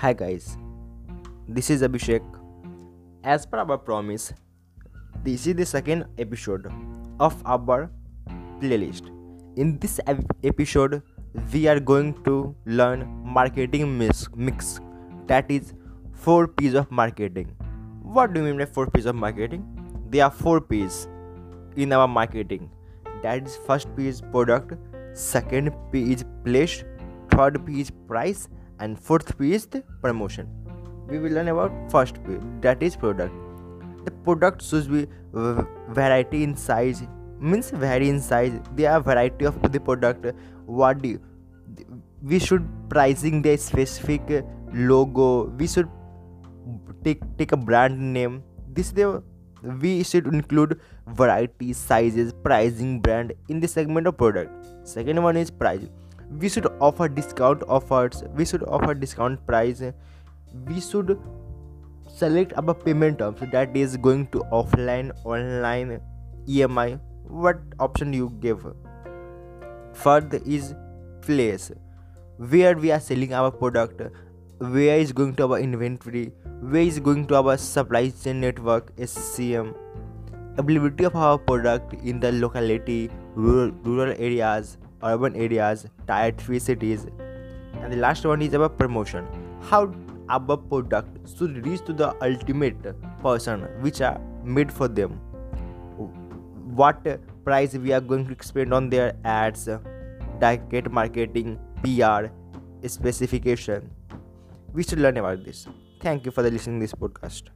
Hi guys, this is Abhishek. As per our promise, this is the second episode of our playlist. In this episode, we are going to learn marketing mix, that is four P's of marketing. What do you mean by four P's of marketing? There are four P's in our marketing. That is first P is product, second P is place, third P is price, and fourth P is the promotion. We will learn about first P that is product. The product should be variety in size means vary in size. There are variety of the product. What do we should pricing the specific logo. We should take take a brand name. This the we should include variety, sizes, pricing, brand in the segment of product. Second one is price. We should offer discount offers. We should offer discount price. We should select our payment terms that is going to offline, online, EMI. What option you give? Third is place where we are selling our product where is going to our inventory where is going to our supply chain network scm availability of our product in the locality rural, rural areas urban areas tier 3 cities. And the last one is about promotion. How our product should reach to the ultimate person which are made for them. What price we are going to spend on their ads direct marketing pr specification. We should learn about this. Thank you for listening this podcast